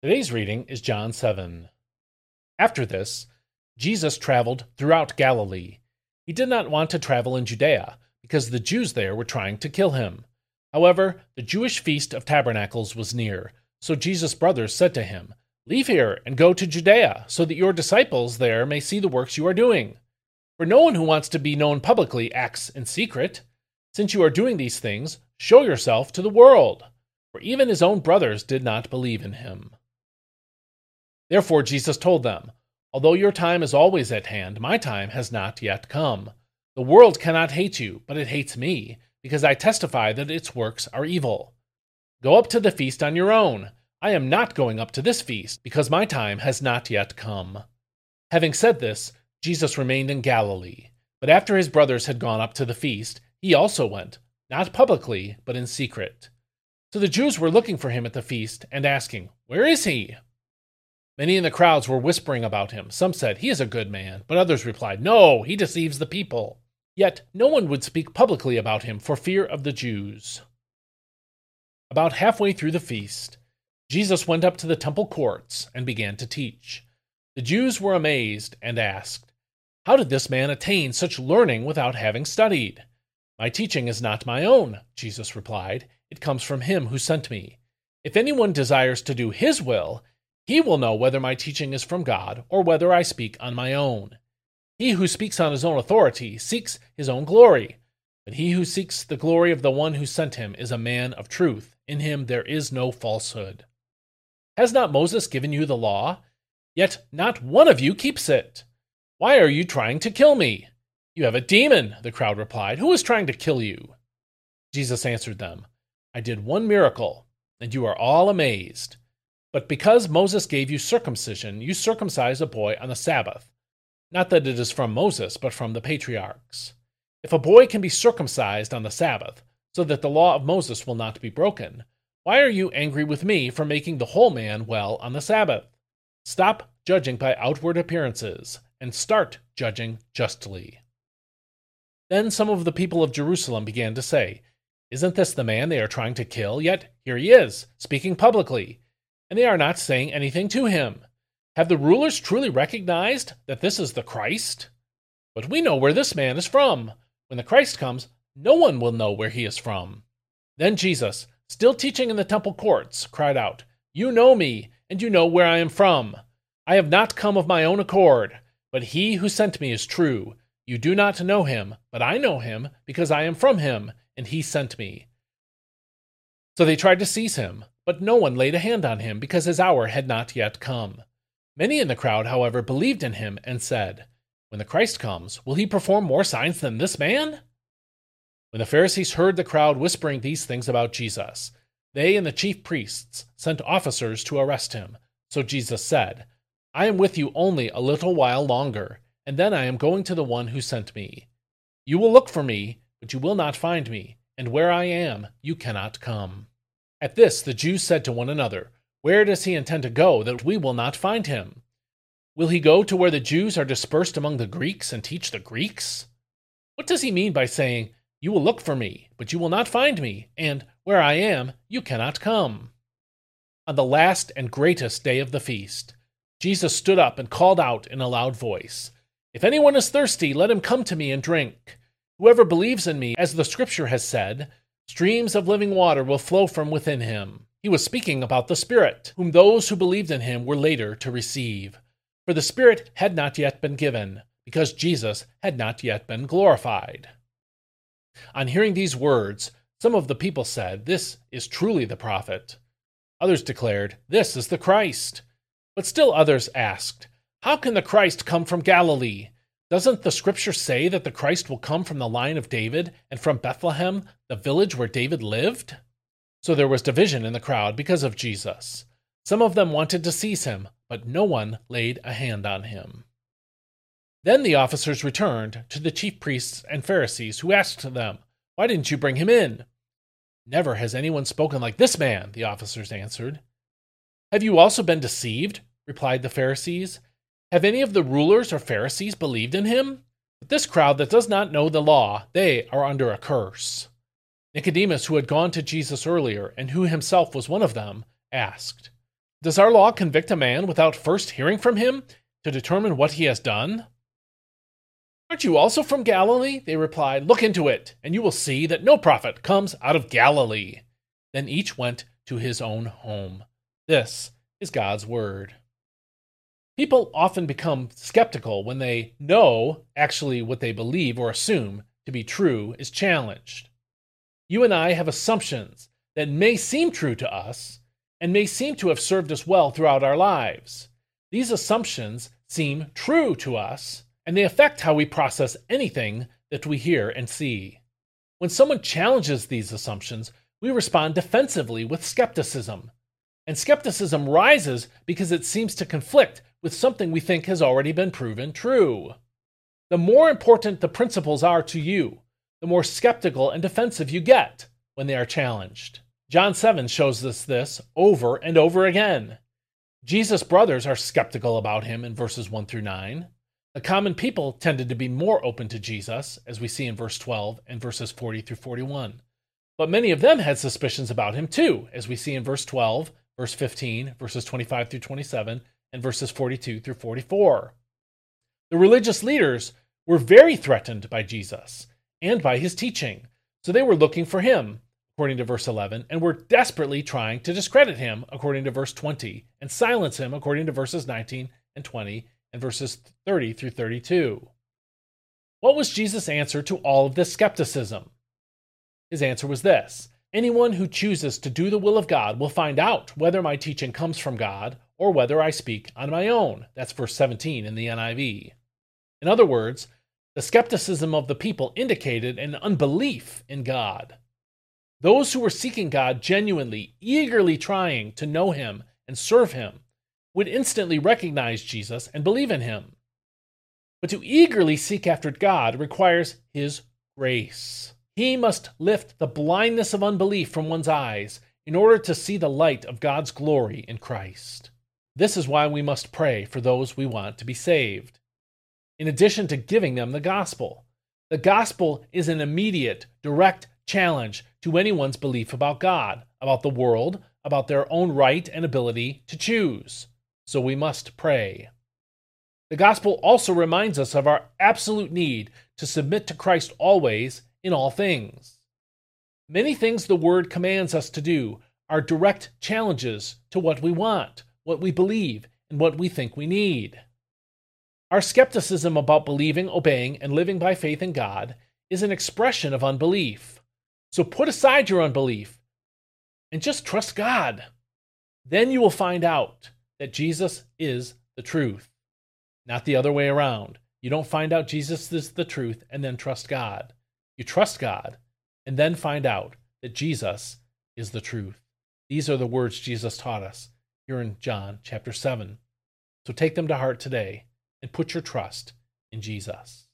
Today's reading is John 7. After this, Jesus traveled throughout Galilee. He did not want to travel in Judea, because the Jews there were trying to kill him. However, the Jewish feast of tabernacles was near, so Jesus' brothers said to him, Leave here and go to Judea, so that your disciples there may see the works you are doing. For no one who wants to be known publicly acts in secret. Since you are doing these things, show yourself to the world. For even his own brothers did not believe in him. Therefore Jesus told them, Although your time is always at hand, my time has not yet come. The world cannot hate you, but it hates me, because I testify that its works are evil. Go up to the feast on your own. I am not going up to this feast, because my time has not yet come. Having said this, Jesus remained in Galilee. But after his brothers had gone up to the feast, he also went, not publicly, but in secret. So the Jews were looking for him at the feast and asking, Where is he? Many in the crowds were whispering about him. Some said, He is a good man, but others replied, No, he deceives the people. Yet no one would speak publicly about him for fear of the Jews. About halfway through the feast, Jesus went up to the temple courts and began to teach. The Jews were amazed and asked, How did this man attain such learning without having studied? My teaching is not my own, Jesus replied. It comes from him who sent me. If anyone desires to do his will, he will know whether my teaching is from God or whether I speak on my own. He who speaks on his own authority seeks his own glory, but he who seeks the glory of the one who sent him is a man of truth. In him there is no falsehood. Has not Moses given you the law? Yet not one of you keeps it. Why are you trying to kill me? You have a demon, the crowd replied. Who is trying to kill you? Jesus answered them, I did one miracle, and you are all amazed. But because Moses gave you circumcision, you circumcise a boy on the Sabbath. Not that it is from Moses, but from the patriarchs. If a boy can be circumcised on the Sabbath, so that the law of Moses will not be broken, why are you angry with me for making the whole man well on the Sabbath? Stop judging by outward appearances, and start judging justly. Then some of the people of Jerusalem began to say, Isn't this the man they are trying to kill? Yet here he is, speaking publicly and they are not saying anything to him. Have the rulers truly recognized that this is the Christ? But we know where this man is from. When the Christ comes, no one will know where he is from. Then Jesus, still teaching in the temple courts, cried out, You know me, and you know where I am from. I have not come of my own accord, but he who sent me is true. You do not know him, but I know him, because I am from him, and he sent me. So they tried to seize him but no one laid a hand on him because his hour had not yet come. Many in the crowd, however, believed in him and said, When the Christ comes, will he perform more signs than this man? When the Pharisees heard the crowd whispering these things about Jesus, they and the chief priests sent officers to arrest him. So Jesus said, I am with you only a little while longer, and then I am going to the one who sent me. You will look for me, but you will not find me, and where I am, you cannot come. At this, the Jews said to one another, Where does he intend to go that we will not find him? Will he go to where the Jews are dispersed among the Greeks and teach the Greeks? What does he mean by saying, You will look for me, but you will not find me, and where I am, you cannot come? On the last and greatest day of the feast, Jesus stood up and called out in a loud voice, If anyone is thirsty, let him come to me and drink. Whoever believes in me, as the scripture has said, Streams of living water will flow from within him. He was speaking about the Spirit, whom those who believed in him were later to receive. For the Spirit had not yet been given, because Jesus had not yet been glorified. On hearing these words, some of the people said, This is truly the prophet. Others declared, This is the Christ. But still others asked, How can the Christ come from Galilee? Doesn't the scripture say that the Christ will come from the line of David and from Bethlehem, the village where David lived? So there was division in the crowd because of Jesus. Some of them wanted to seize him, but no one laid a hand on him. Then the officers returned to the chief priests and Pharisees, who asked them, Why didn't you bring him in? Never has anyone spoken like this man, the officers answered. Have you also been deceived? replied the Pharisees. Have any of the rulers or Pharisees believed in him? But this crowd that does not know the law, they are under a curse. Nicodemus, who had gone to Jesus earlier, and who himself was one of them, asked, Does our law convict a man without first hearing from him to determine what he has done? Aren't you also from Galilee? They replied, Look into it, and you will see that no prophet comes out of Galilee. Then each went to his own home. This is God's word. People often become skeptical when they know actually what they believe or assume to be true is challenged. You and I have assumptions that may seem true to us and may seem to have served us well throughout our lives. These assumptions seem true to us, and they affect how we process anything that we hear and see. When someone challenges these assumptions, we respond defensively with skepticism. And skepticism rises because it seems to conflict with something we think has already been proven true. The more important the principles are to you, the more skeptical and defensive you get when they are challenged. John 7 shows us this over and over again. Jesus' brothers are skeptical about him in verses 1 through 9. The common people tended to be more open to Jesus, as we see in verse 12 and verses 40 through 41. But many of them had suspicions about him too, as we see in verse 12, verse 15, verses 25 through 27, and verses 42 through 44. The religious leaders were very threatened by Jesus and by his teaching, so they were looking for him according to verse 11, and were desperately trying to discredit him, according to verse 20, and silence him, according to verses 19 and 20, and verses 30 through 32. What was Jesus' answer to all of this skepticism? His answer was this Anyone who chooses to do the will of God will find out whether my teaching comes from God or whether I speak on my own. That's verse 17 in the NIV. In other words, the skepticism of the people indicated an unbelief in God. Those who were seeking God genuinely, eagerly trying to know Him and serve Him, would instantly recognize Jesus and believe in Him. But to eagerly seek after God requires His grace. He must lift the blindness of unbelief from one's eyes in order to see the light of God's glory in Christ. This is why we must pray for those we want to be saved. In addition to giving them the gospel, the gospel is an immediate, direct challenge to anyone's belief about God, about the world, about their own right and ability to choose. So we must pray. The gospel also reminds us of our absolute need to submit to Christ always in all things. Many things the word commands us to do are direct challenges to what we want, what we believe, and what we think we need. Our skepticism about believing, obeying, and living by faith in God is an expression of unbelief. So put aside your unbelief and just trust God. Then you will find out that Jesus is the truth, not the other way around. You don't find out Jesus is the truth and then trust God. You trust God and then find out that Jesus is the truth. These are the words Jesus taught us here in John chapter 7. So take them to heart today and put your trust in Jesus.